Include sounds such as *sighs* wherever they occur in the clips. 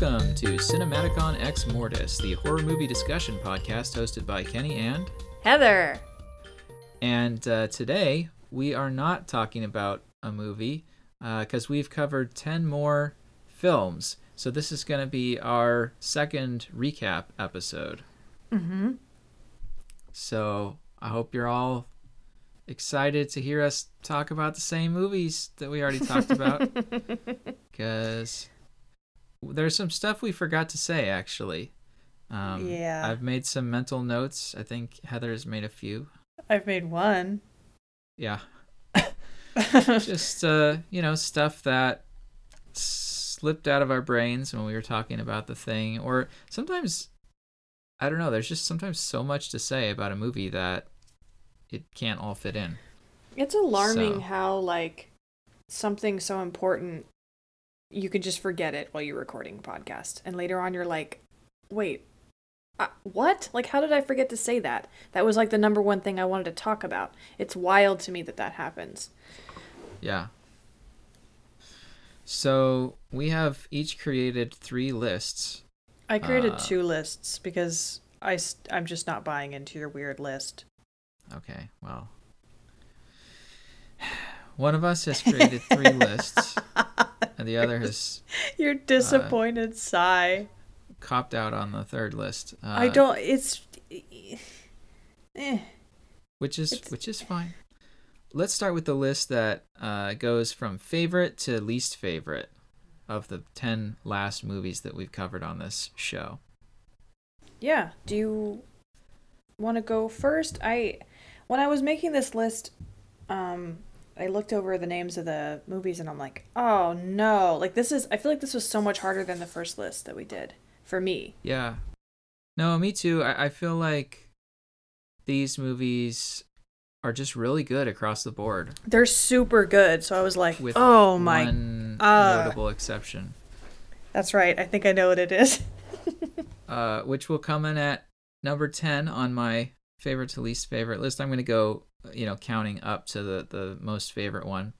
Welcome to Cinematicon Ex Mortis, the horror movie discussion podcast hosted by Kenny and. Heather. And uh, today we are not talking about a movie because we've covered 10 more films. So this is going to be our second recap episode. Mm-hmm. So I hope you're all excited to hear us talk about the same movies that we already talked about. *laughs* Because there's some stuff we forgot to say, actually. Um, Yeah. I've made some mental notes. I think Heather's made a few. I've made one. Yeah. *laughs* Just, uh, you know, stuff that slipped out of our brains when we were talking about the thing. Or sometimes, I don't know, there's just sometimes so much to say about a movie that it can't all fit in. it's alarming So- how like something so important you can just forget it while you're recording a podcast. And later on you're like wait uh, what? Like how did i forget to say that? That was like the number one thing i wanted to talk about. It's wild to me that that happens. Yeah. So we have each created three lists. i created Uh, two lists because I st- i'm just not buying into your weird list. Okay, well. *sighs* One of us has created three lists, *laughs* and the other has *laughs* your disappointed sigh copped out on the third list. Uh, i don't it's eh. which is it's- which is fine. Let's start with the list that uh, goes from favorite to least favorite of the ten last movies that we've covered on this show. Yeah. Do you want to go first? I when I was making this list, um I looked over the names of the movies and I'm like, "Oh no. Like this is I feel like this was so much harder than the first list that we did for me." Yeah. No, me too. I, I feel like these movies are just really good across the board, They're super good. So I was like, with "Oh my. one uh. notable exception, That's right. I think I know what it is." *laughs* uh, which will come in at number ten on my favorite to least favorite list. I'm going to go, you know, counting up to the the most favorite one.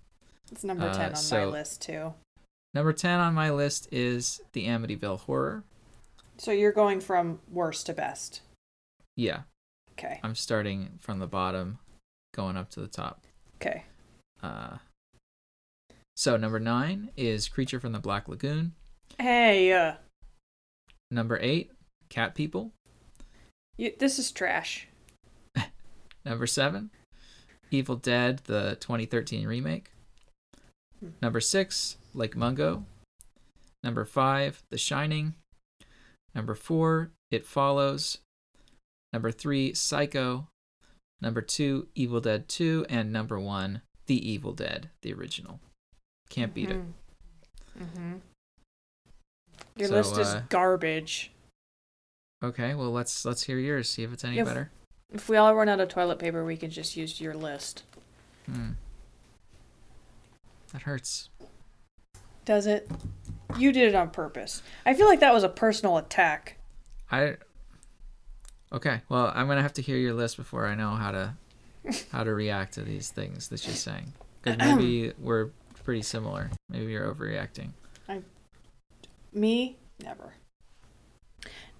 it's number Uh, 10 on my list too. Number ten on my list is the Amityville Horror. So you're going from worst to best. Yeah, Okay. I'm starting from the bottom, going up to the top. Okay. Uh, so number nine is Creature from the Black Lagoon. Hey, uh, Number eight, Cat People. you, this is trash. *laughs* Number seven, Evil Dead, the 2013 remake. Hmm. Number six, Lake Mungo. Number five, The Shining. Number four, It Follows. Number three, Psycho. Number two, Evil Dead 2. And number one, The Evil Dead, the original. Can't beat it. Mm-hmm. Your So, list is uh, garbage. Okay, well let's let's hear yours. See if it's any better. If we all run out of toilet paper, we can just use your list. Hmm. That hurts. Does it? You did it on purpose. I feel like that was a personal attack. I Okay, well, I'm gonna have to hear your list before I know how to *laughs* how to react to these things that you're saying. Because maybe *clears throat* we're pretty similar. Maybe you're overreacting. I. Me? Never.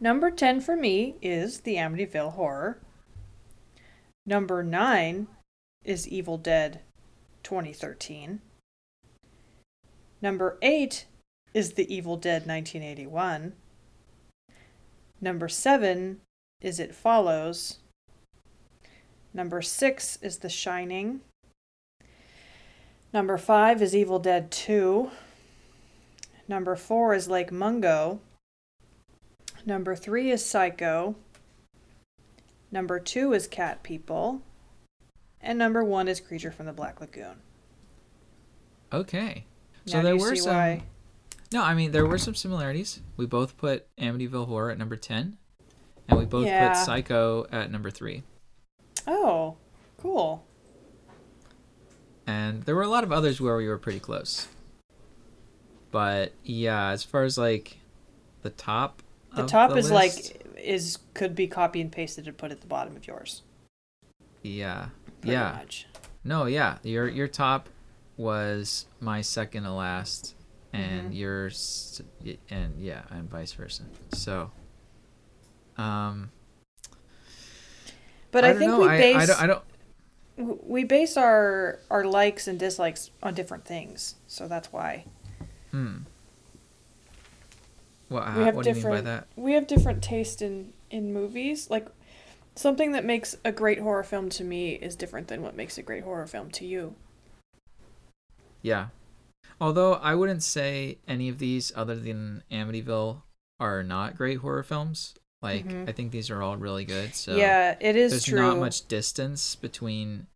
Number 10 for me is the Amityville Horror. Number 9 is Evil Dead 2013. Number 8 is The Evil Dead 1981. Number 7 is It Follows. Number 6 is The Shining. Number 5 is Evil Dead 2. Number 4 is Lake Mungo. Number 3 is Psycho. Number 2 is Cat People. And number 1 is Creature from the Black Lagoon. Okay. So Now do there were some why- No, I mean there were some similarities. We both put Amityville Horror at number ten. And we both Yeah. put Psycho at number three. Oh, cool. And there were a lot of others where we were pretty close. But yeah, as far as like the top The top the is list, like is could be copy and pasted and put at the bottom of yours. Yeah. pretty yeah. Much. No, yeah. Your your top was my second to last and Mhm. you're s- y- and yeah, and vice versa. So, um, But I, don't think know. we base I don't. I don't we base our our likes and dislikes on different things, so that's why hmm. What, we have what do you mean by different we have different taste in in movies. Like something that makes a great horror film to me is different than what makes a great horror film to you. Yeah. Although I wouldn't say any of these, other than Amityville, are not great horror films. Like Mhm. I think these are all really good. So yeah, it is there's true. not much distance between.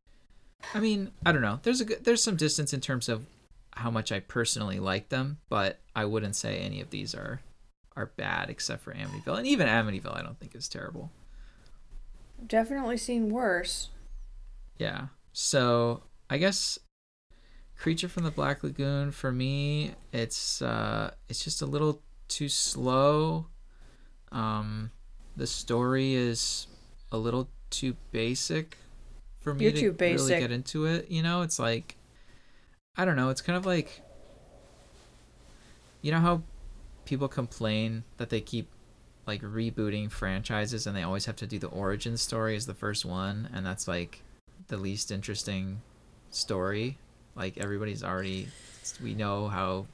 I mean, I don't know. There's a there's some distance in terms of how much I personally like them, but I wouldn't say any of these are are bad except for Amityville, and even Amityville I don't think is terrible. Definitely seen worse. Yeah. So I guess Creature from the Black Lagoon for me, it's uh it's just a little too slow. Um the story is a little too basic for me You're to really get into it. You know, it's like I don't know, it's kind of like you know how people complain that they keep like rebooting franchises and they always have to do the origin story as the first one and that's like the least interesting story. Like everybody's already we know how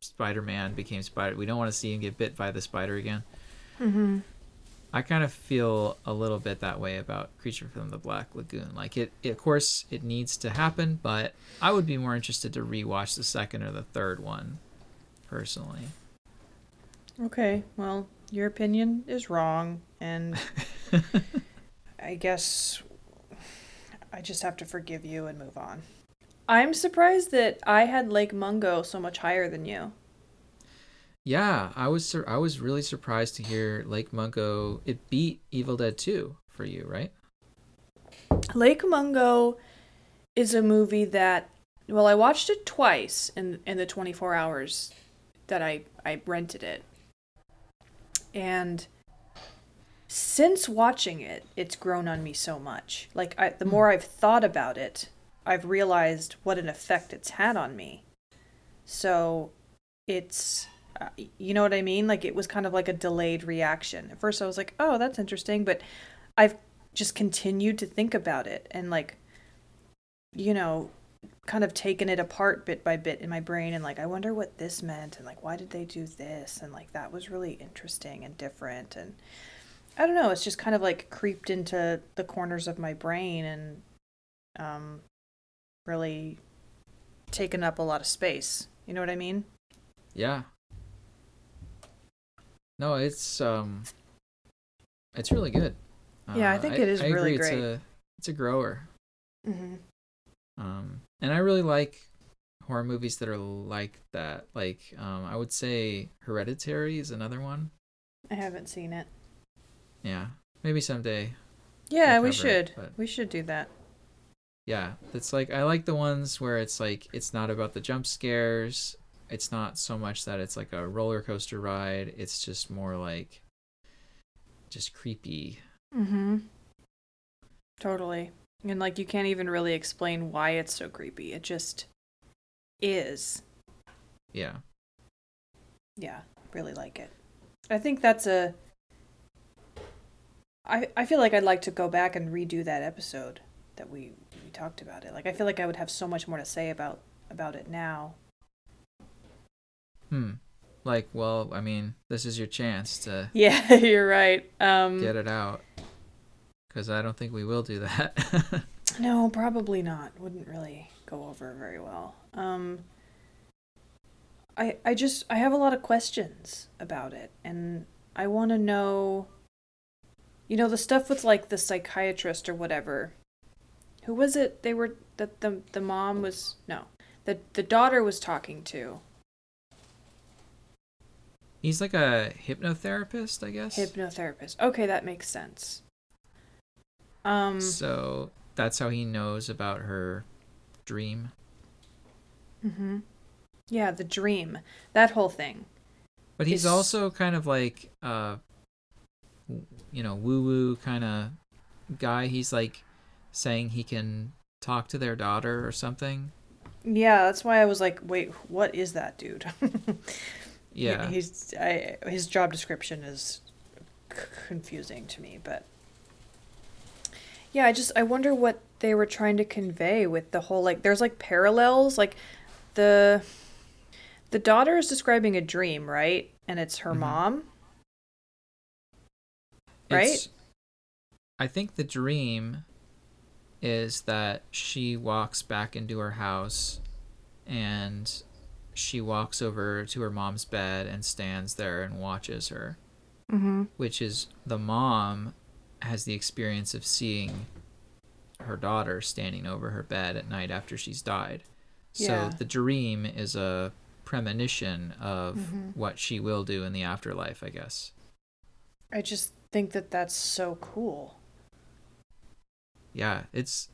spider-man became spider we don't want to see him get bit by the spider again. Mm-hmm. i kind of feel a little bit that way about creature from the black lagoon. Like it, it of course it needs to happen but i would be more interested to rewatch the second or the third one personally Okay, well, your opinion is wrong, and *laughs* I guess I just have to forgive you and move on. I'm surprised that I had Lake Mungo so much higher than you. Yeah, I was sur- I was really surprised to hear Lake Mungo. It beat Evil Dead 2 for you, right? Lake Mungo is a movie that well, I watched it twice in in the 24 hours that I I rented it. And since watching it, it's grown on me so much. Like I, the more I've thought about it, I've realized what an effect it's had on me. So, it's uh, you know what I mean? Like it was kind of like a delayed reaction. At first I was like, "Oh, that's interesting," but I've just continued to think about it and like you know kind of taken it apart bit by bit in my brain and like I wonder what this meant and like why did they do this and like that was really interesting and different and I don't know it's just kind of like creeped into the corners of my brain and um really taken up a lot of space you know what I mean Yeah. No, it's um it's really good. Yeah, I think it is I really agree. great. It's a it's a grower. mm-hmm. Um and I really like horror movies that are like that. Like um I would say Hereditary is another one. I haven't seen it Yeah. Maybe someday. yeah We'll we cover it, should we should do that Yeah, it's like I like the ones where it's like it's not about the jump scares. It's not so much that it's like a roller coaster ride. It's just more like just creepy. Mm-hmm. Totally. And like you can't even really explain why it's so creepy. It just is. Yeah. Yeah, really like it. I think that's a I I feel like I'd like to go back and redo that episode that we we talked about it. Like I feel like I would have so much more to say about about it now. Hmm. Like, well, I mean, this is your chance to *laughs* Yeah, you're right. Um get it out. Cuz I don't think we will do that. *laughs* No, probably not. Wouldn't really go over very well. Um I I just I have a lot of questions about it and I want to know you know the stuff with like the psychiatrist or whatever. Who was it they were that the the mom was no. The the daughter was talking to. He's like a hypnotherapist, I guess. Hypnotherapist. Okay, that makes sense. Um So, that's how he knows about her dream. Mm-hmm. Yeah, the dream. That whole thing. But he's It's- also kind of like uh you know, woo-woo kind of guy. He's like saying he can talk to their daughter or something. Yeah, that's why I was like, wait, what is that dude? *laughs* Yeah. he's I, his job description is c- confusing to me, but yeah, I just I wonder what they were trying to convey with the whole like there's like parallels like the the daughter is describing a dream, right? And it's her Mhm. mom. Right? It's- I think the dream is that she walks back into her house and she walks over to her mom's bed and stands there and watches her, Mm-hmm. which is the mom has the experience of seeing her daughter standing over her bed at night after she's died. Yeah. So the dream is a premonition of Mhm. what she will do in the afterlife, I guess. I just think that that's so cool. yeah it's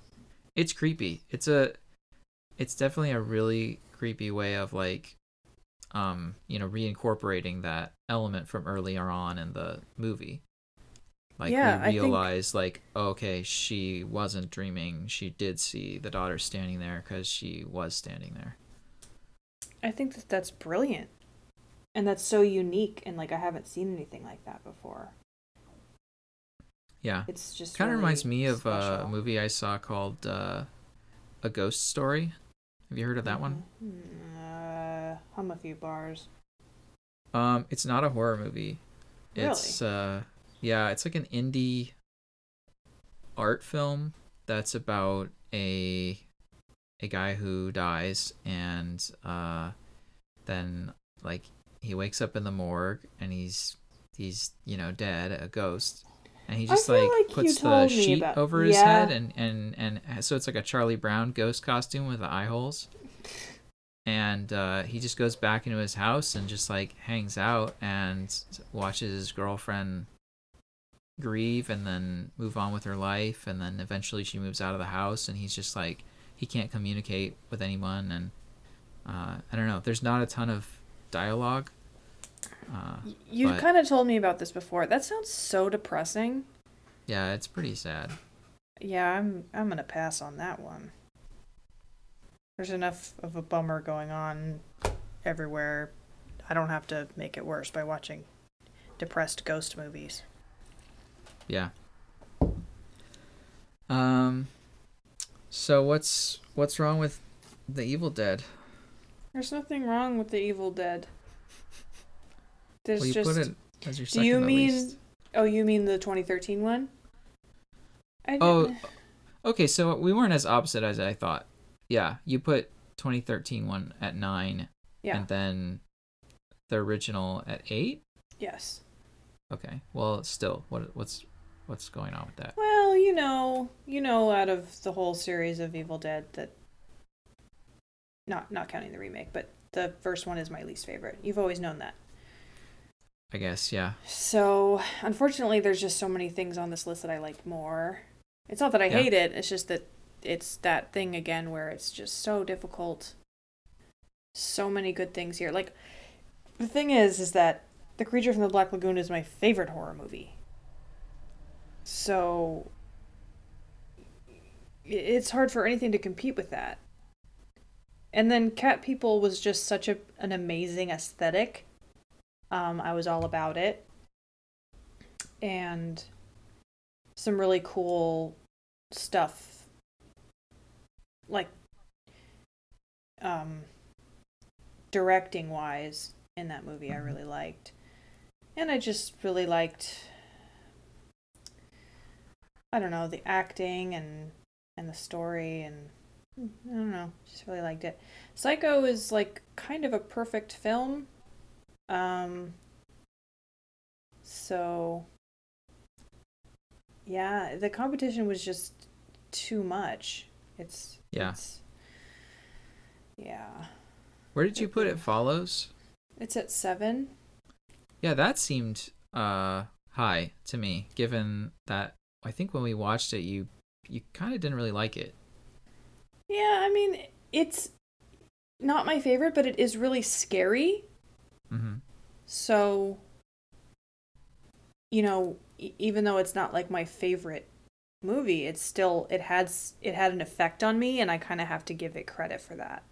it's creepy it's a it's definitely a really creepy way of like um you know reincorporating that element from earlier on in the movie like Yeah, we think- realize like okay she wasn't dreaming she did see the daughter standing there because she was standing there I think that that's brilliant. And that's so unique and like I haven't seen anything like that before. yeah It's just kind of really reminds me of uh, a movie i saw called uh a ghost story have you heard of that one Mhm. Uh, hum a few bars. Um, it's not a horror movie. Really? It's uh yeah, it's like an indie art film that's about a a guy who dies and uh then like he wakes up in the morgue and he's he's you know dead, a ghost. And he just like, like puts the sheet about- over his Yeah. head and, and and so it's like a Charlie Brown ghost costume with the eye holes and uh, he just goes back into his house and just like hangs out and watches his girlfriend grieve and then move on with her life and then eventually she moves out of the house and he's just like he can't communicate with anyone and uh, i don't know there's not a ton of dialogue uh, You But- kind of told me about this before. That sounds so depressing. yeah it's pretty sad Yeah, I'm I'm gonna pass on that one. There's enough of a bummer going on everywhere. I don't have to make it worse by watching depressed ghost movies. Yeah um so what's what's wrong with the evil dead There's nothing wrong with the Evil Dead. There's well you just put it as your Do you mean least. Oh, you mean the 2013 one? I Oh, Okay, so we weren't as opposite as I thought. Yeah, you put 2013 one at nine, yeah. and then the original at eight. yes. Okay, well, still, what what's what's going on with that? Well, you know, you know, out of the whole series of Evil Dead, that not not counting the remake, but the first one is my least favorite. You've always known that. I guess, yeah, So, unfortunately, there's just so many things on this list that I like more. It's not that I Yeah. hate it, it's just that it's that thing again where it's just so difficult. So many good things here. Like, the thing is, is that The Creature from the Black Lagoon is my favorite horror movie. So, it's hard for anything to compete with that. And then Cat People was just such a, an amazing aesthetic. Um, I was all about it. And some really cool stuff like um directing wise in that movie I Mhm. really liked. And I just really liked I don't know, the acting and and the story and I don't know, just really liked it. Psycho is like kind of a perfect film. Um so yeah, the competition was just too much. It's Yeah. It's, yeah. Where did you put it? Follows. It's at seven. Yeah, that seemed uh high to me, given that I think when we watched it, you you kind of didn't really like it. Yeah, I mean it's not my favorite, but it is really scary. hmm So, you know, even though it's not like my favorite movie, it's still it had s- it had an effect on me, and I kind of have to give it credit for that.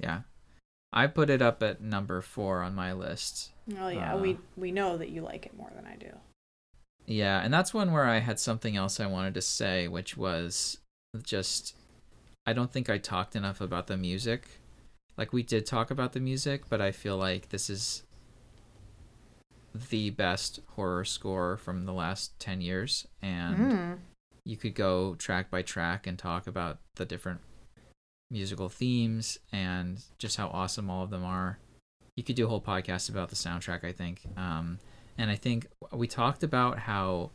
Yeah. I put it up at number four on my list. Oh yeah, Uh, we we know that you like it more than I do. Yeah, and that's one where I had something else I wanted to say, which was just I don't think I talked enough about the music. Like we did talk about the music, but I feel like this is the best horror score from the last 10 years and Mm. you could go track by track and talk about the different musical themes and just how awesome all of them are. You could do a whole podcast about the soundtrack, I think. Um, and I think we talked about how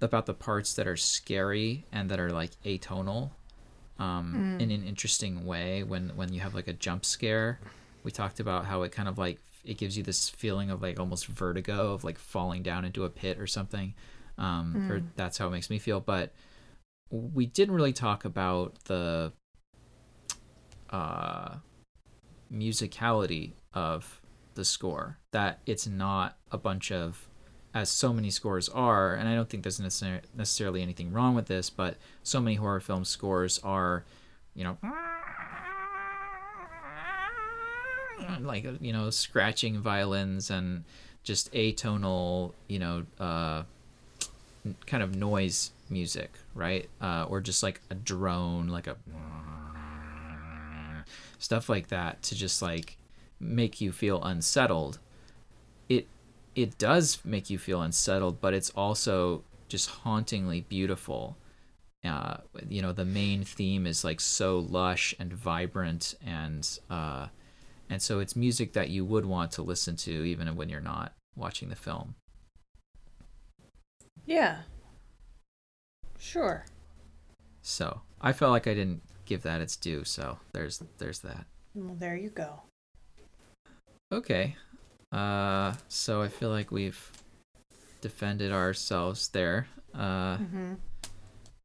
about the parts that are scary and that are like atonal um, Mm. in an interesting way when when you have like a jump scare. We talked about how it kind of like it gives you this feeling of like almost vertigo of like falling down into a pit or something. Um, or Mm. that's how it makes me feel. But we didn't really talk about the uh, musicality of the score. That it's not a bunch of, as so many scores are, and I don't think there's necessar- necessarily anything wrong with this, but so many horror film scores are, you know, like you know, scratching violins and just atonal, you know, uh, kind of noise music, right? Uh, or just like a drone, like a stuff like that to just like make you feel unsettled. It it does make you feel unsettled, but it's also just hauntingly beautiful. Uh, you know, the main theme is like so lush and vibrant, and uh, and so it's music that you would want to listen to even when you're not watching the film. Yeah. Sure. So I felt like I didn't give that its due. So there's there's that. Well, there you go. Okay. Uh, so I feel like we've defended ourselves there. Uh, Mm-hmm.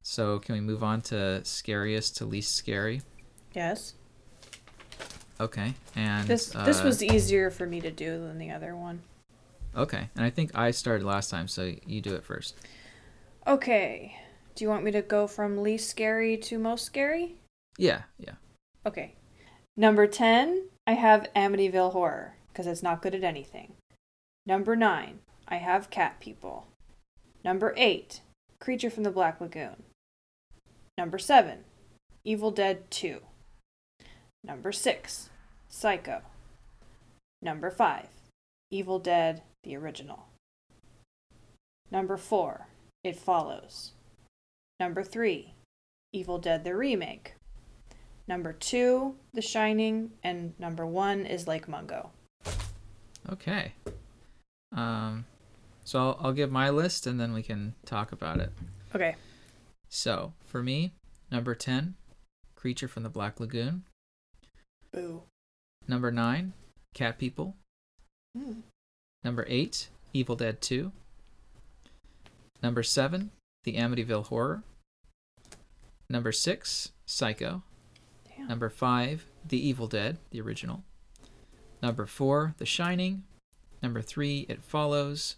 so can we move on to scariest to least scary? Yes. Okay. And This this uh, was easier for me to do than the other one. okay. And I think I started last time, so you do it first. Okay. Do you want me to go from least scary to most scary? Yeah. Yeah. Okay. Number 10, I have Amityville Horror because it's not good at anything. Number 9, I have Cat People. Number 8, Creature from the Black Lagoon. Number 7, Evil Dead 2. Number 6, Psycho. Number 5, Evil Dead the original. Number 4, It Follows. Number 3, Evil Dead the remake. Number two, The Shining, and number one is Lake Mungo. Okay. Um, so I'll, I'll give my list and then we can talk about it. Okay. So for me, number 10, Creature from the Black Lagoon. Boo. Number 9, Cat People. Mm. Number 8, Evil Dead 2. Number 7, The Amityville Horror. Number 6, Psycho. Damn. Number 5, The Evil Dead, the original. Number 4, The Shining. Number 3, It Follows.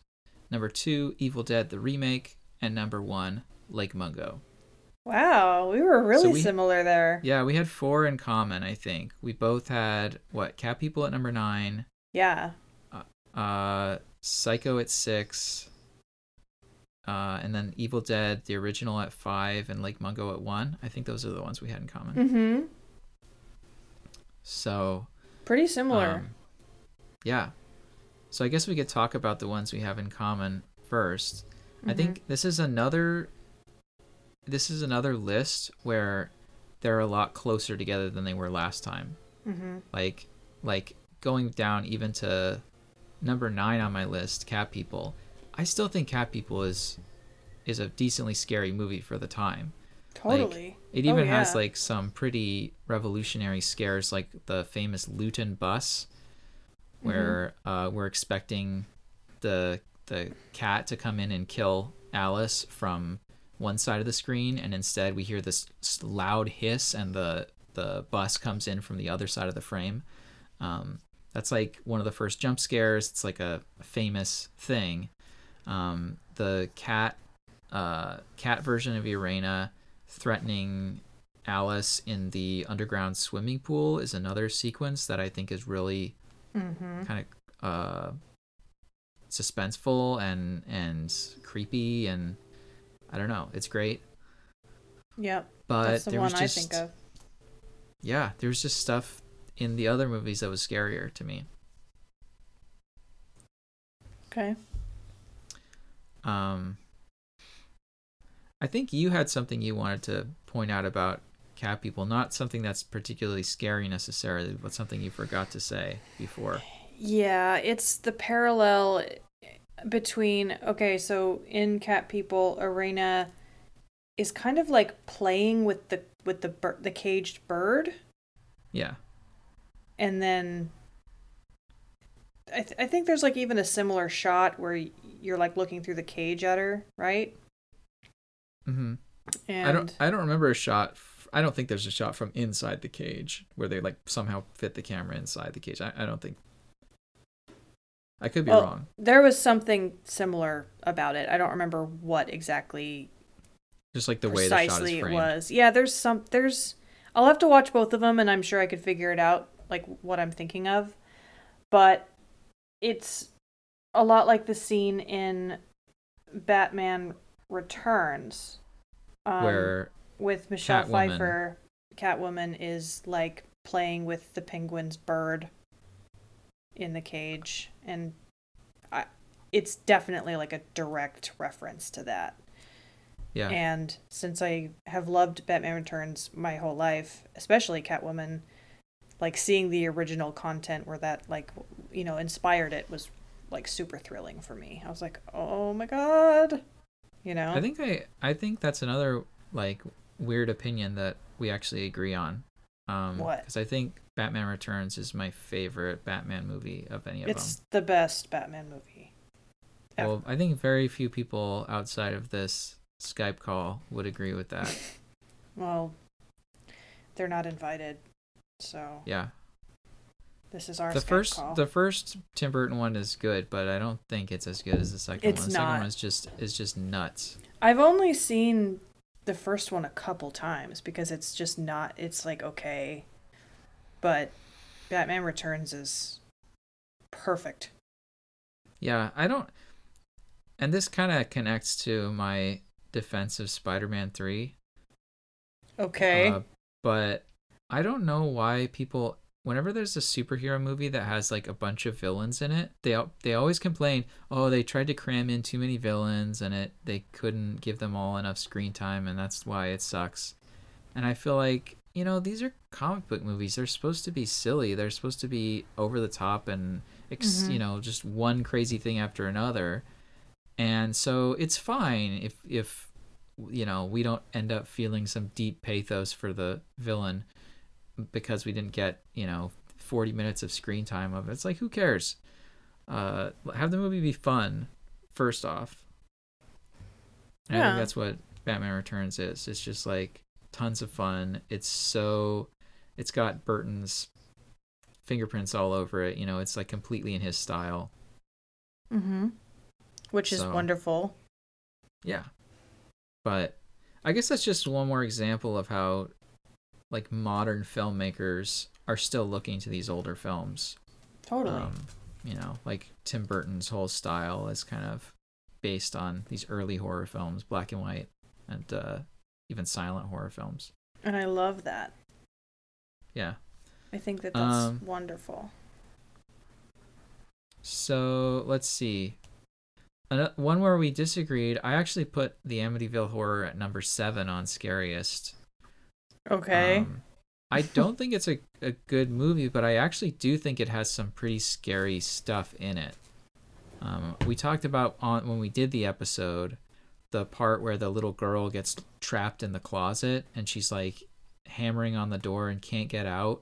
Number 2, Evil Dead, the remake. And number 1, Lake Mungo. Wow, we were really So we- similar there. Yeah, we had four in common, I think. We both had, what, Cat People at number 9. Yeah. uh psycho at six uh and then evil dead the original at five and lake mungo at one i think those are the ones we had in common Mm-hmm. so Pretty similar. um, yeah so i guess we could talk about the ones we have in common 1st i Mhm. think this is another this is another list where they're a lot closer together than they were last time Mm-hmm. like like going down even to number nine on my list cat people i still think cat people is is a decently scary movie for the time Totally. it Oh, even has like some pretty revolutionary scares like the famous Lewton bus Mm-hmm. where uh, we're expecting the the cat to come in and kill alice from one side of the screen and instead we hear this loud hiss and the the bus comes in from the other side of the frame um, that's like one of the first jump scares it's like a, a famous thing um, the cat uh, cat version of Irena threatening Alice in the underground swimming pool is another sequence that I think is really Mm-hmm. kind of uh, suspenseful and and creepy and I don't know. It's great, Yep. but That's the there one was just I think of. yeah, there was just stuff in the other movies that was scarier to me. Okay. Um, I think you had something you wanted to point out about cat people, not something that's particularly scary necessarily, but something you forgot to say before. Yeah, it's the parallel between okay, so in Cat People, Irena is kind of like playing with the with the bir- the caged bird, Yeah, and then I th- I think there's like even a similar shot where you're like looking through the cage at her, right? Hmm And I don't. I don't remember a shot. f- I don't think there's a shot from inside the cage where they like somehow fit the camera inside the cage. I, I don't think. I could be Well, wrong. there was something similar about it. I don't remember what exactly Just like the way the shot is precisely it was. Yeah, there's some there's I'll have to watch both of them and I'm sure I could figure it out like what I'm thinking of. But it's a lot like the scene in Batman Returns um, where with Michelle Catwoman- Pfeiffer Catwoman is like playing with the penguin's bird in the cage and I, it's definitely like a direct reference to that. yeah, And since I have loved Batman Returns my whole life, especially Catwoman, like seeing the original content where that like you know inspired it was like super thrilling for me. I was like, "Oh my god." You know? I think I I think that's another like weird opinion that we actually agree on. Um, What? Because I think Batman Returns is my favorite Batman movie of any of it's the best Batman movie. them. Well, I think very few people outside of this Skype call would agree with that. *laughs* Well, they're not invited. So, Yeah, this is our the first call. the first Tim Burton one is good, but I don't think it's as good as the second It's one. The second one is just is just nuts. I've only seen the first one a couple times because it's just not it's like okay. But Batman Returns is perfect. Yeah, I don't. And this kind of connects to my defense of Spider-Man Three. Okay. Uh, but I don't know why people whenever there's a superhero movie that has like a bunch of villains in it, they they always complain, "Oh, they tried to cram in too many villains and it they couldn't give them all enough screen time and that's why it sucks." And I feel like, you know, these are comic book movies. They're supposed to be silly. They're supposed to be over the top and ex- Mhm. you know, just one crazy thing after another. And so it's fine if if you know we don't end up feeling some deep pathos for the villain because we didn't get you know 40 minutes of screen time of it. It's like who cares? Uh, have the movie be fun first off. And I Yeah. think that's what Batman Returns is. It's just like tons of fun. It's so it's got Burton's fingerprints all over it. You know, it's like completely in his style. Mhm. Which is So- wonderful. Yeah. But I guess that's just one more example of how like modern filmmakers are still looking to these older films. Totally. Um, you know, like Tim Burton's whole style is kind of based on these early horror films, black and white, and uh, even silent horror films. and I love that. Yeah. I think that that's Um, wonderful. So let's see. One where we disagreed, I actually put the Amityville Horror at number seven on scariest. Okay. Um, I don't think it's a, a good movie, but I actually do think it has some pretty scary stuff in it. Um, we talked about on when we did the episode the part where the little girl gets trapped in the closet and she's like hammering on the door and can't get out.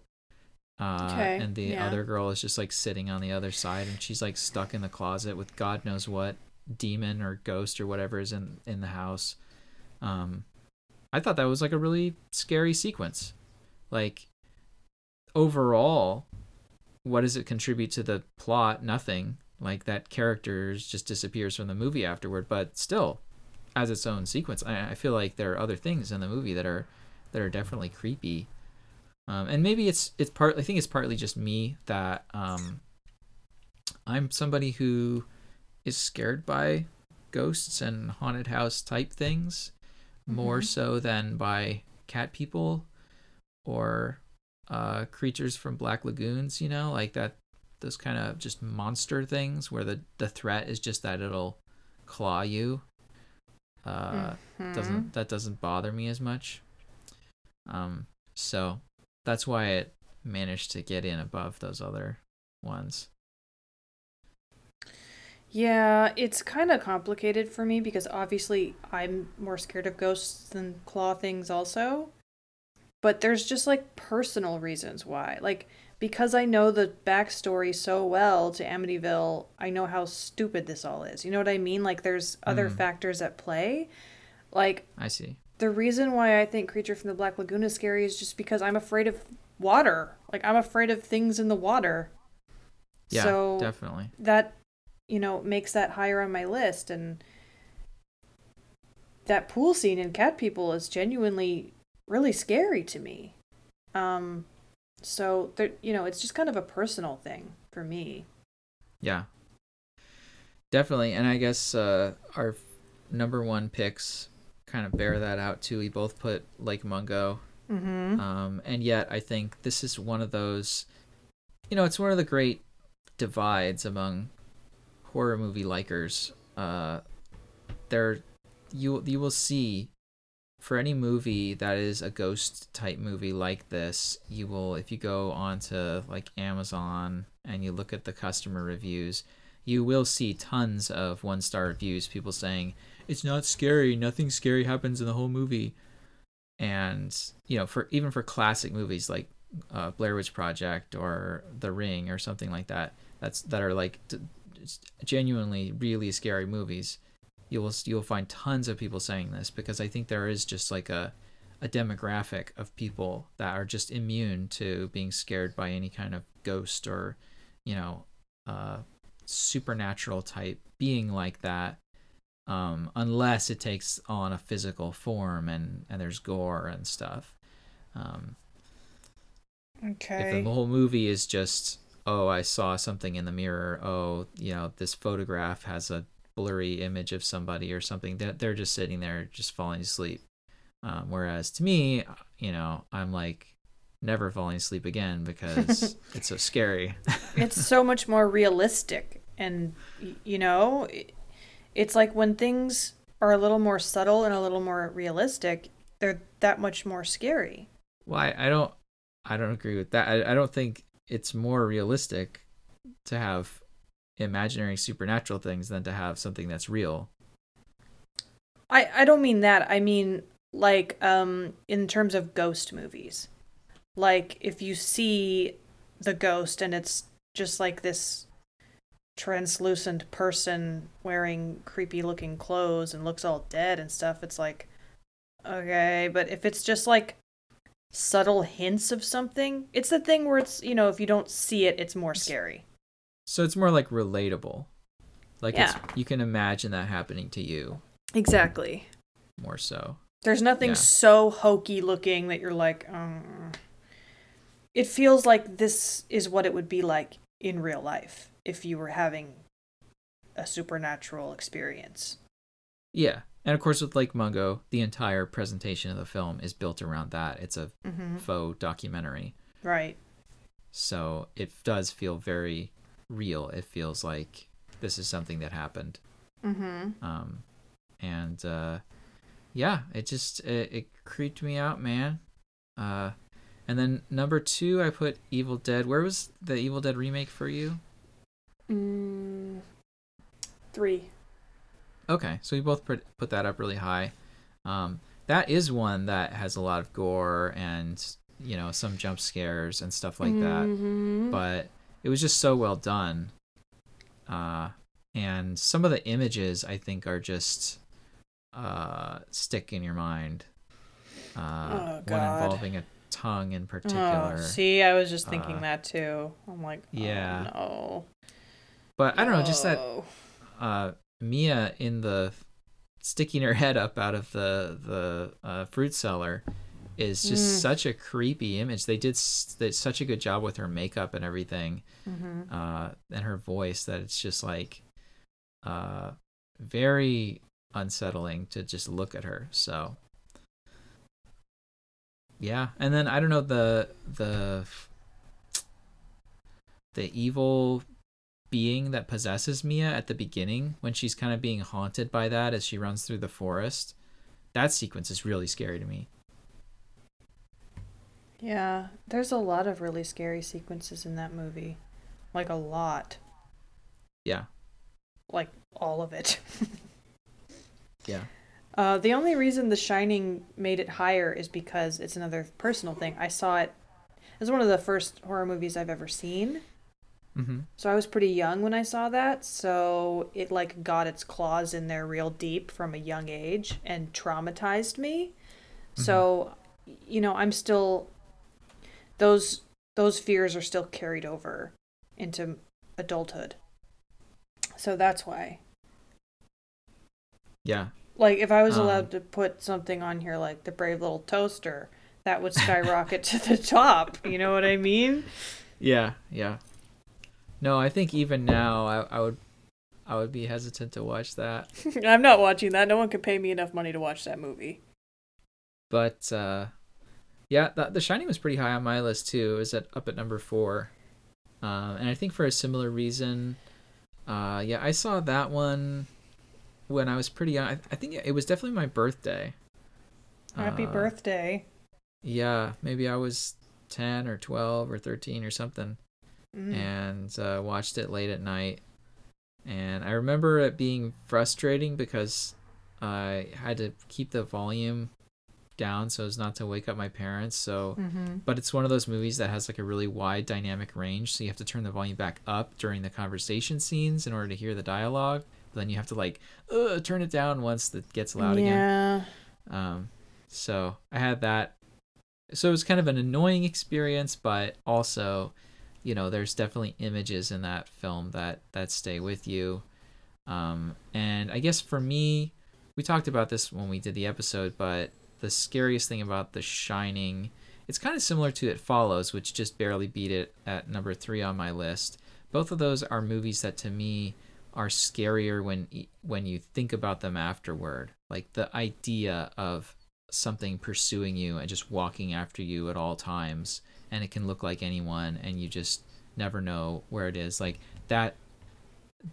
Uh, Okay, and the yeah. other girl is just like sitting on the other side and she's like stuck in the closet with God knows what demon or ghost or whatever is in in the house. Um, I thought that was like a really scary sequence. Like overall, what does it contribute to the plot? Nothing. Like that character just disappears from the movie afterward, but still, as its own sequence, I, I feel like there are other things in the movie that are that are definitely creepy. Um, and maybe it's it's part. I think it's partly just me that um, I'm somebody who is scared by ghosts and haunted house type things more Mhm. so than by cat people or uh, creatures from black lagoons. You know, like that. Those kind of just monster things where the the threat is just that it'll claw you. Uh, Mhm. doesn't that doesn't bother me as much. Um, so that's why it managed to get in above those other ones. Yeah, it's kind of complicated for me because obviously I'm more scared of ghosts than claw things, also. But there's just like personal reasons why. Like, because I know the backstory so well to Amityville, I know how stupid this all is. You know what I mean? Like, there's other Mm. factors at play. Like, I see. the reason why I think Creature from the Black Lagoon is scary is just because I'm afraid of water. Like, I'm afraid of things in the water. Yeah, so definitely. that you know makes that higher on my list and that pool scene in cat people is genuinely really scary to me um so there you know it's just kind of a personal thing for me Yeah. Definitely. And I guess uh, our number one picks kind of bear that out too. We both put Lake Mungo. mm-hmm Um, and yet I think this is one of those, you know, it's one of the great divides among horror movie likers. Uh, there, you you will see for any movie that is a ghost type movie like this, you will if you go onto like Amazon and you look at the customer reviews, you will see tons of one star reviews. People saying it's not scary, nothing scary happens in the whole movie and you know for even for classic movies like uh, Blair Witch Project or The Ring or something like that that's that are like d- genuinely really scary movies you will you'll find tons of people saying this because I think there is just like a a demographic of people that are just immune to being scared by any kind of ghost or you know uh supernatural type being like that um, unless it takes on a physical form and and there's gore and stuff. Um, if okay the whole movie is just oh I saw something in the mirror, oh you know this photograph has a blurry image of somebody or something, that they're just sitting there just falling asleep. Um, whereas to me, you know, I'm like never falling asleep again because *laughs* it's so scary. *laughs* it's so much more realistic and you know it's like when things are a little more subtle and a little more realistic they're that much more scary Well, I, I don't I don't agree with that. I, I don't think it's more realistic to have imaginary supernatural things than to have something that's real. I I don't mean that. I mean like um in terms of ghost movies. Like if you see the ghost and it's just like this translucent person wearing creepy looking clothes and looks all dead and stuff, it's like okay, but if it's just like subtle hints of something, it's the thing where it's, you know, if you don't see it, it's more scary. So it's more like relatable. Like Yeah. it's you can imagine that happening to you Exactly. more so. There's nothing Yeah. so hokey looking that you're like, um. It feels like this is what it would be like in real life if you were having a supernatural experience. Yeah. And of course with Lake Mungo, the entire presentation of the film is built around that. It's a Mm-hmm. faux documentary. Right. So it does feel very real. It feels like this is something that happened. Mm-hmm. um and uh yeah it just it, it creeped me out man uh and then number two i put evil dead where was the evil dead remake for you Mm, three. Okay so we both put put that up really high um that is one that has a lot of gore and you know some jump scares and stuff like that Mhm. but it was just so well done uh and some of the images i think are just uh stick in your mind uh Oh, one involving a tongue in Oh, particular see, I was just thinking uh, that too. I'm like, oh, yeah. no. but i don't know just that uh mia in the sticking her head up out of the the uh, fruit cellar is just such a creepy image. They did, s- did such a good job with her makeup and everything, Mm-hmm. uh, and her voice that it's just like, uh, very unsettling to just look at her. So, yeah, and then I don't know the the the evil being that possesses Mia at the beginning when she's kind of being haunted by that as she runs through the forest. That sequence is really scary to me. Yeah, there's a lot of really scary sequences in that movie. Like a lot. Yeah. Like all of it. *laughs* Yeah. Uh, the only reason The Shining made it higher is because it's another personal thing. I saw it. It was one of the first horror movies I've ever seen. Mm-hmm. So I was pretty young when I saw that. So it like got its claws in there real deep from a young age and traumatized me. So, you know, I'm still those those fears are still carried over into adulthood. So that's why. Yeah. Like if I was Um, allowed to put something on here like the brave little toaster, that would skyrocket *laughs* to the top. You know what I mean? *laughs* Yeah. Yeah. No, I think even now I, I would I would be hesitant to watch that. *laughs* I'm not watching that. No one could pay me enough money to watch that movie. But uh yeah, the, the Shining was pretty high on my list too. It was at up at number four. Um, and I think for a similar reason, uh, yeah, I saw that one when I was pretty young. I, I think it was definitely my birthday. Happy Uh, birthday. Yeah, maybe I was 10 or 12 or 13 or something. Mm. and uh, watched it late at night. And I remember it being frustrating because I had to keep the volume down so as not to wake up my parents. So, Mm-hmm. but it's one of those movies that has like a really wide dynamic range, so you have to turn the volume back up during the conversation scenes in order to hear the dialogue. But then you have to like uh, turn it down once it gets loud again. yeah. Um, so I had that. So it was kind of an annoying experience, but also, you know, there's definitely images in that film that that stay with you. Um, and I guess for me, we talked about this when we did the episode, but the scariest thing about The Shining, it's kind of similar to It Follows, which just barely beat it at number three on my list. Both of those are movies that to me are scarier when when you think about them afterward. Like the idea of something pursuing you and just walking after you at all times, and it can look like anyone, and you just never know where it is. Like that.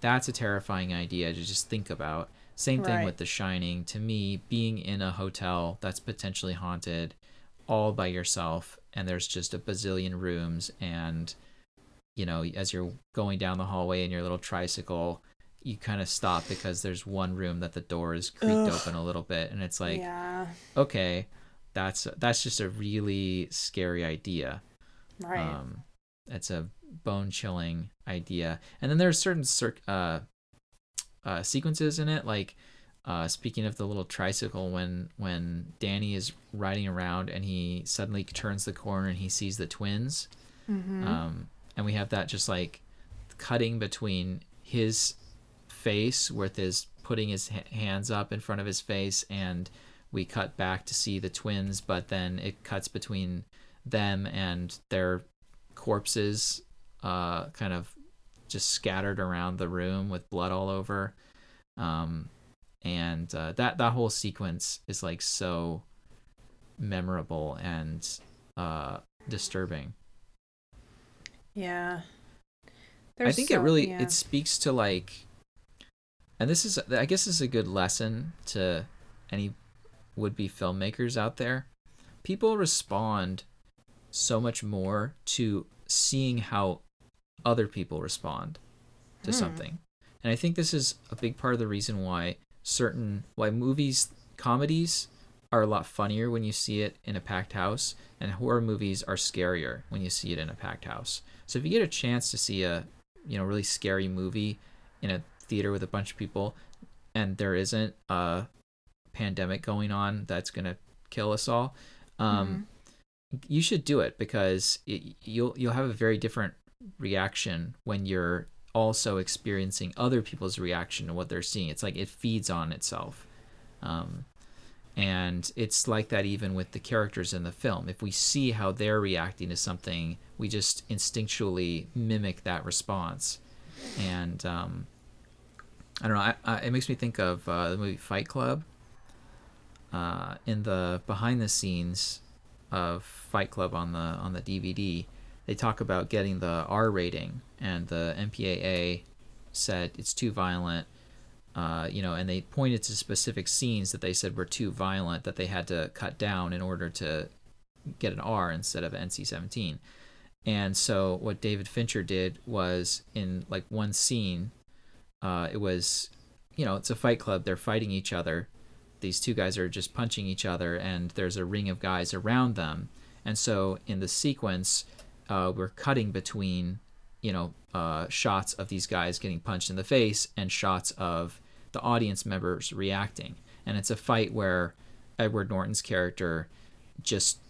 That's a terrifying idea to just think about. Same thing Right. with The Shining. To me, being in a hotel that's potentially haunted, all by yourself, and there's just a bazillion rooms, and you know, as you're going down the hallway in your little tricycle, you kind of stop because there's one room that the door is creaked Ugh. open a little bit, and it's like, yeah. okay, that's that's just a really scary idea. Right. Um, it's a bone chilling idea. And then there's certain cir- uh, uh, sequences in it, like uh, speaking of the little tricycle, when when Danny is riding around and he suddenly turns the corner and he sees the twins. mm-hmm. Um, and we have that just like cutting between his face with his putting his ha- hands up in front of his face and we cut back to see the twins but then it cuts between them and their corpses uh kind of just scattered around the room with blood all over um and uh, that that whole sequence is like so memorable and uh disturbing yeah. I There's think it really yeah. it speaks to like and this is I guess this is a good lesson to any would be filmmakers out there. People respond so much more to seeing how other people respond to Hmm. something. And I think this is a big part of the reason why certain why movies comedies are a lot funnier when you see it in a packed house and horror movies are scarier when you see it in a packed house. So if you get a chance to see a you know really scary movie in a theater with a bunch of people and there isn't a pandemic going on that's going to kill us all um you should do it because it, you'll you'll have a very different reaction when you're also experiencing other people's reaction to what they're seeing it's like it feeds on itself um And it's like that even with the characters in the film. If we see how they're reacting to something, we just instinctually mimic that response. And um, I don't know. I, I, it makes me think of uh, the movie Fight Club. Uh, in the behind the scenes of Fight Club on the on the DVD, they talk about getting the R rating, and the MPAA said it's too violent. Uh, you know, and they pointed to specific scenes that they said were too violent that they had to cut down in order to get an R instead of NC-17. And so what David Fincher did was in like one scene, uh, it was, you know, it's a fight club. They're fighting each other. These two guys are just punching each other, and there's a ring of guys around them. And so in the sequence, uh, we're cutting between, you know, uh, shots of these guys getting punched in the face and shots of the audience members reacting. And it's a fight where Edward Norton's character just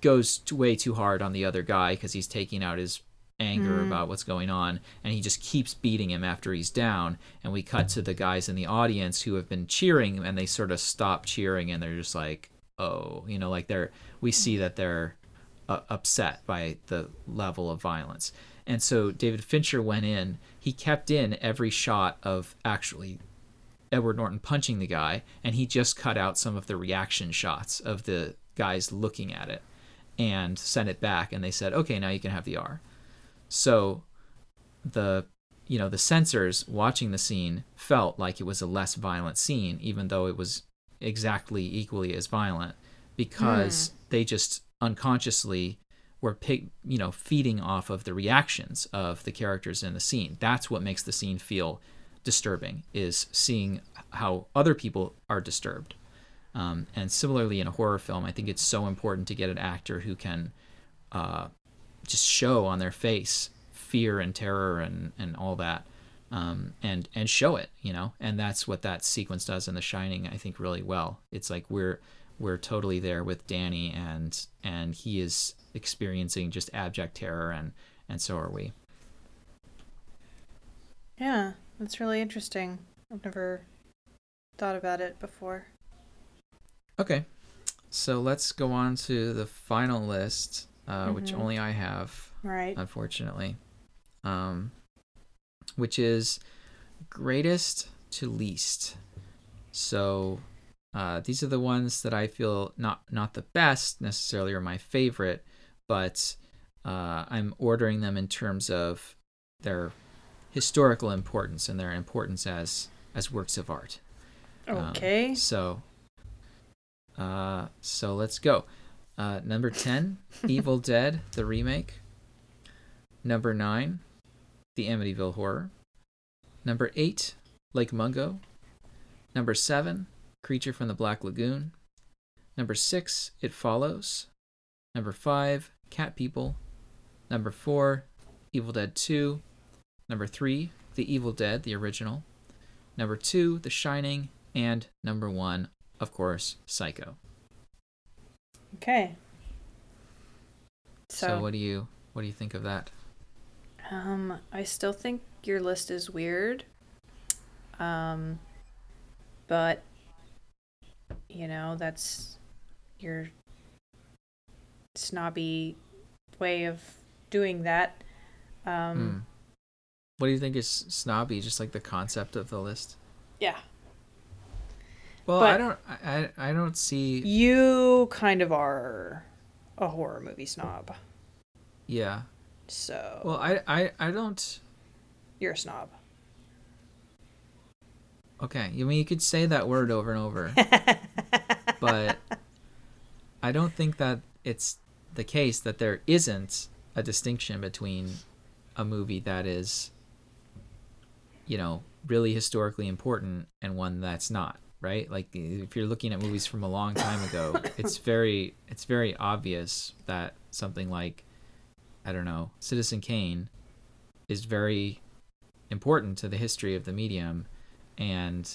goes way too hard on the other guy because he's taking out his anger mm. about what's going on and he just keeps beating him after he's down. And we cut to the guys in the audience who have been cheering and they sort of stop cheering and they're just like oh you know like they're we see that they're uh, upset by the level of violence. And so David Fincher went in. He kept in every shot of actually Edward Norton punching the guy and he just cut out some of the reaction shots of the guys looking at it and sent it back and they said okay now you can have the r so the you know the censors watching the scene felt like it was a less violent scene even though it was exactly equally as violent because mm. they just unconsciously were pick, you know feeding off of the reactions of the characters in the scene that's what makes the scene feel disturbing is seeing how other people are disturbed um, and similarly, in a horror film, I think it's so important to get an actor who can uh, just show on their face fear and terror and, and all that, um, and and show it, you know. And that's what that sequence does in The Shining, I think, really well. It's like we're we're totally there with Danny, and and he is experiencing just abject terror, and and so are we. Yeah, that's really interesting. I've never thought about it before. Okay, so let's go on to the final list, uh, mm-hmm. which only I have, right? Unfortunately, um, which is greatest to least. So uh, these are the ones that I feel not not the best necessarily or my favorite, but uh, I'm ordering them in terms of their historical importance and their importance as as works of art. Okay. Um, so uh, so let's go. Uh, number 10, *laughs* Evil Dead, the remake. Number 9, The Amityville Horror. Number 8, Lake Mungo. Number 7, Creature from the Black Lagoon. Number 6, It Follows. Number 5, Cat People. Number 4, Evil Dead 2. Number 3, The Evil Dead, the original. Number 2, The Shining. And number 1, of course, Psycho. Okay. So, so, what do you what do you think of that? Um, I still think your list is weird. Um, but you know that's your snobby way of doing that. Um, mm. What do you think is snobby? Just like the concept of the list? Yeah, well, but I don't. I I don't see. You kind of are a horror movie snob. Yeah. So. Well, I I I don't. You're a snob. Okay, I mean you could say that word over and over, *laughs* but I don't think that it's the case that there isn't a distinction between a movie that is, you know, really historically important and one that's not right? Like if you're looking at movies from a long time ago, *laughs* it's very it's very obvious that something like I don't know, Citizen Kane is very important to the history of the medium and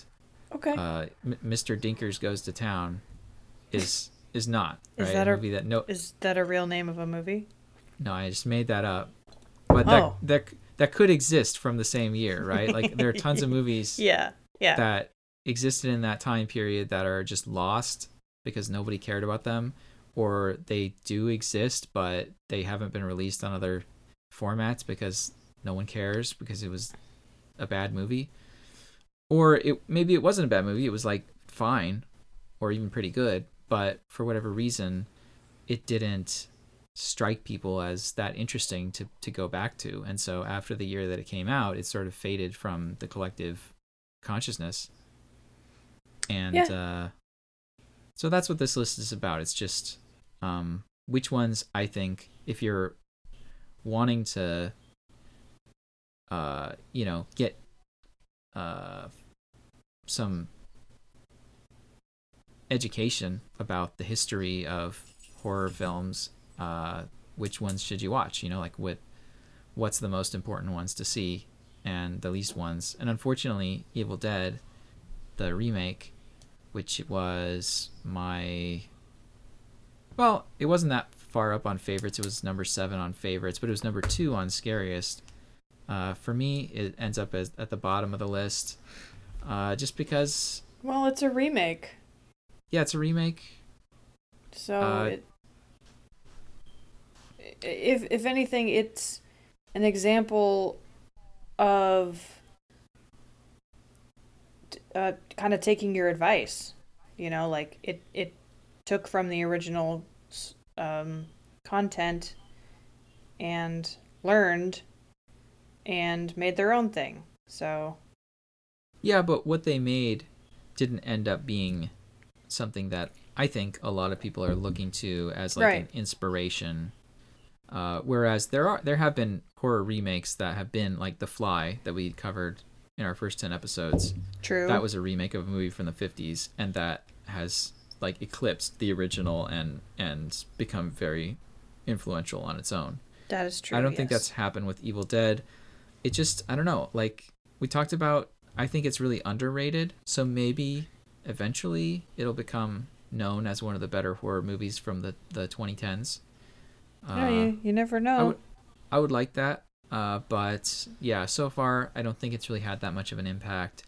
okay. Uh, M- Mr. Dinkers goes to town is *laughs* is not is right? that a, movie that no is that a real name of a movie? No, I just made that up. But oh. that that that could exist from the same year, right? Like there are tons of *laughs* movies yeah, yeah. that existed in that time period that are just lost because nobody cared about them, or they do exist but they haven't been released on other formats because no one cares because it was a bad movie. Or it maybe it wasn't a bad movie, it was like fine or even pretty good, but for whatever reason it didn't strike people as that interesting to to go back to. And so after the year that it came out, it sort of faded from the collective consciousness. And Yeah. uh so that's what this list is about. It's just um which ones I think if you're wanting to uh you know get uh some education about the history of horror films uh which ones should you watch you know like what what's the most important ones to see and the least ones and unfortunately evil dead the remake which was my well it wasn't that far up on favorites. It was number seven on favorites but it was number two on scariest. Uh, for me it ends up as at the bottom of the list uh, just because Well, it's a remake, yeah it's a remake. So Uh, it, if if anything, it's an example of uh, kind of taking your advice. You know, like it it took from the original um, content and learned and made their own thing. So Yeah, but what they made didn't end up being something that I think a lot of people are looking to as like Right. an inspiration. Uh, whereas there are there have been horror remakes that have been like The Fly that we covered in our first ten episodes. true. That was a remake of a movie from the fifties, and that has like eclipsed the original and and become very influential on its own. that is true. I don't think that's happened with Evil Dead. It just I don't know. Like we talked about, I think it's really underrated. So maybe eventually it'll become known as one of the better horror movies from the the 2010s. No, you, uh, you never know. would- I would like that. Uh, but yeah, so far I don't think it's really had that much of an impact.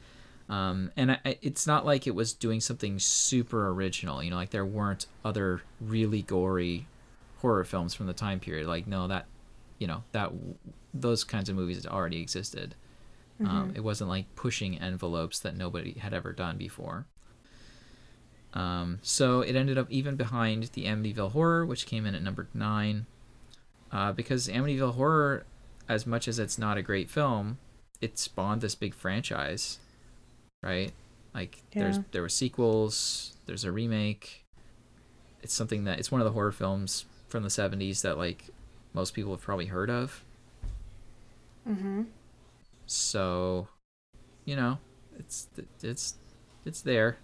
Um, and I, it's not like it was doing something super original. You know, like there weren't other really gory horror films from the time period. Like no, that you know that those kinds of movies already existed. Um, it wasn't like pushing envelopes that nobody had ever done before. Um, so it ended up even behind the Amityville Horror, which came in at number nine. Uh, because Amityville Horror, as much as it's not a great film, it spawned this big franchise, right? Like there's there were sequels, there's a remake. It's something that it's one of the horror films from the 70s that like most people have probably heard of. mm-hmm. So, you know, it's it's it's there.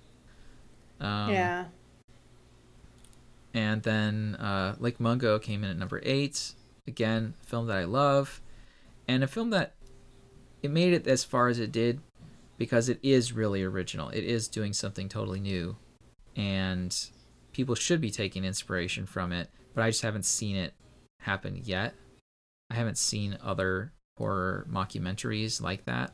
Um, yeah. And then uh, Lake Mungo came in at number eight. Again, film that I love, and a film that it made it as far as it did because it is really original. It is doing something totally new, and people should be taking inspiration from it. But I just haven't seen it happen yet. I haven't seen other horror mockumentaries like that,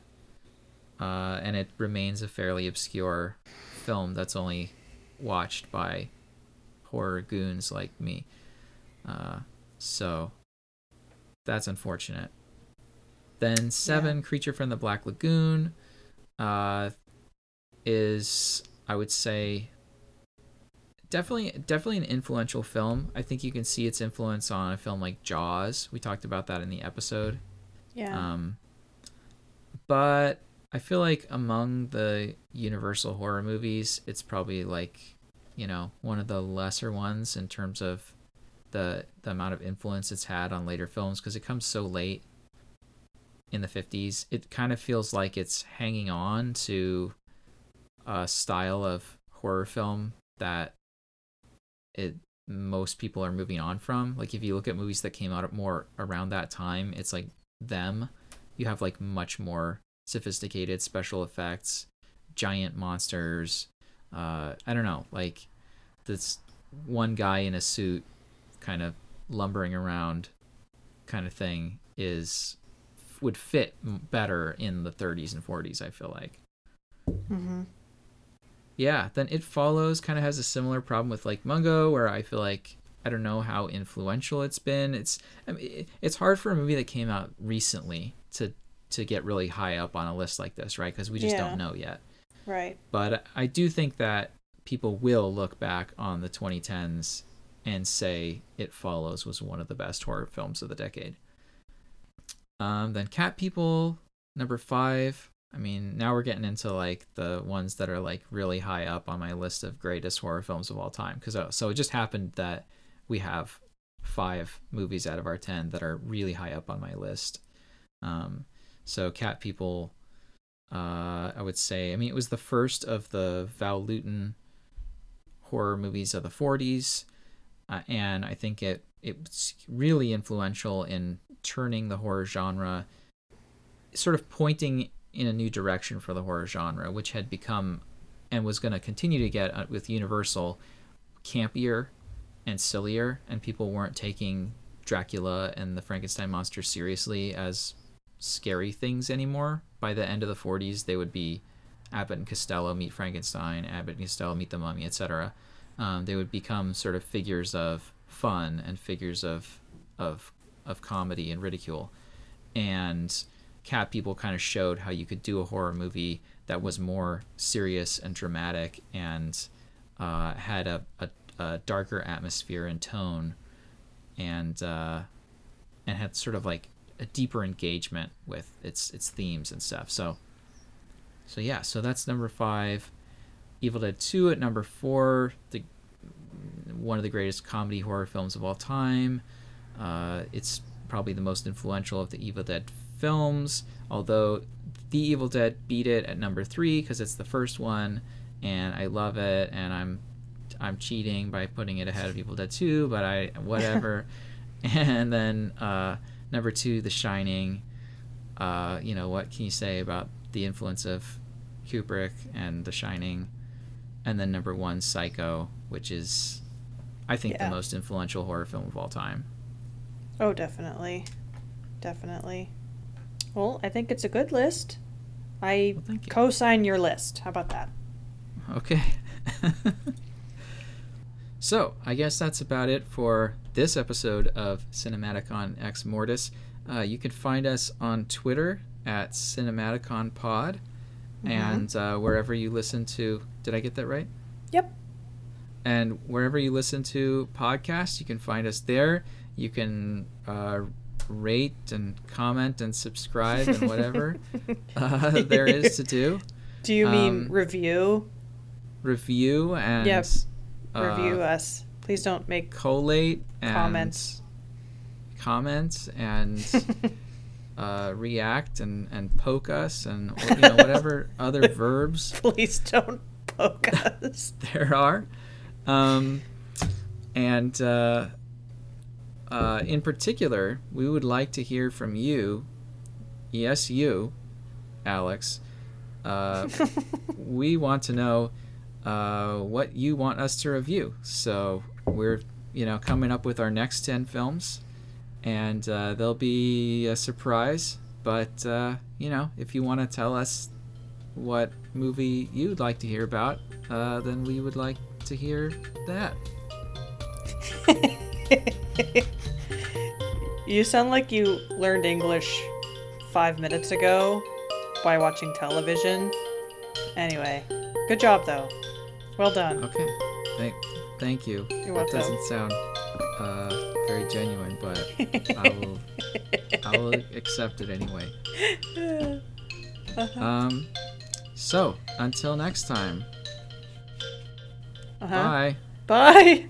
uh, and it remains a fairly obscure film that's only watched by horror goons like me. Uh, so that's unfortunate. Then seven, Creature from the Black Lagoon, uh, is I would say definitely definitely an influential film. I think you can see its influence on a film like Jaws. We talked about that in the episode. Yeah. Um, but I feel like among the Universal horror movies, it's probably like, you know, one of the lesser ones in terms of the the amount of influence it's had on later films because it comes so late in the 50s. It kind of feels like it's hanging on to a style of horror film that it most people are moving on from. Like if you look at movies that came out more around that time, it's like them. You have like much more sophisticated special effects, giant monsters. Uh, I don't know, like this one guy in a suit, kind of lumbering around, kind of thing is would fit better in the 30s and 40s. I feel like. mm-hmm. yeah, then It Follows kind of has a similar problem with Lake Mungo, where I feel like I don't know how influential it's been. It's I mean, it's hard for a movie that came out recently to to get really high up on a list like this, right? Because we just Yeah. don't know yet. Right. But I do think that people will look back on the 2010s and say It Follows was one of the best horror films of the decade. Um, then Cat People, number five. I mean, now we're getting into like the ones that are like really high up on my list of greatest horror films of all time. Because uh, so it just happened that we have five movies out of our ten that are really high up on my list. Um, so Cat People, uh, I would say. I mean, it was the first of the Val Lewton horror movies of the 40s, uh, and I think it it's really influential in turning the horror genre, sort of pointing in a new direction for the horror genre, which had become and was going to continue to get uh, with Universal campier and sillier, and people weren't taking Dracula and the Frankenstein monster seriously as scary things anymore. By the end of the 40s, they would be Abbott and Costello meet Frankenstein, Abbott and Costello meet the Mummy, etc. Um, they would become sort of figures of fun and figures of of of comedy and ridicule. And Cat People kind of showed how you could do a horror movie that was more serious and dramatic and uh, had a, a, a darker atmosphere and tone, and uh, and had sort of like a deeper engagement with its its themes and stuff. So so yeah, so that's number five. Evil Dead Two at number four, the one of the greatest comedy horror films of all time. Uh, it's probably the most influential of the Evil Dead films, although The Evil Dead beat it at number three because it's the first one, and I love it, and I'm I'm cheating by putting it ahead of Evil Dead Two, but I whatever. *laughs* and then uh, number two, The Shining. Uh, you know what can you say about the influence of Kubrick and The Shining? And then number one, Psycho, which is, I think, Yeah. the most influential horror film of all time. Oh, definitely. Definitely. Well, I think it's a good list. I Well, you. co sign your list. How about that? Okay. *laughs* so, I guess that's about it for this episode of Cinematicon X Mortis. Uh, you can find us on Twitter at CinematiconPod Mhm. and uh, wherever you listen to. Did I get that right? Yep. And wherever you listen to podcasts, you can find us there. You can uh, rate and comment and subscribe and whatever *laughs* uh, there is to do. Do you mean Um, review? Review and Yep. uh, Review us. Please don't make collate and Comments. comment and *laughs* uh, react and, and poke us and you know whatever *laughs* other verbs Please don't poke us. there are um, and uh, uh, in particular we would like to hear from you yes you alex uh, *laughs* we want to know uh, what you want us to review. So we're, you know, coming up with our next 10 films, and uh, they'll be a surprise. But, uh, you know, if you want to tell us what movie you'd like to hear about, uh, then we would like to hear that. *laughs* you sound like you learned English five minutes ago by watching television. Anyway, good job though. Well done. Okay. Thank, thank you. You're that welcome. doesn't sound uh, very genuine, but I will, I will accept it anyway. *laughs* uh-huh. Um, so until next time. Uh-huh. Bye. Bye.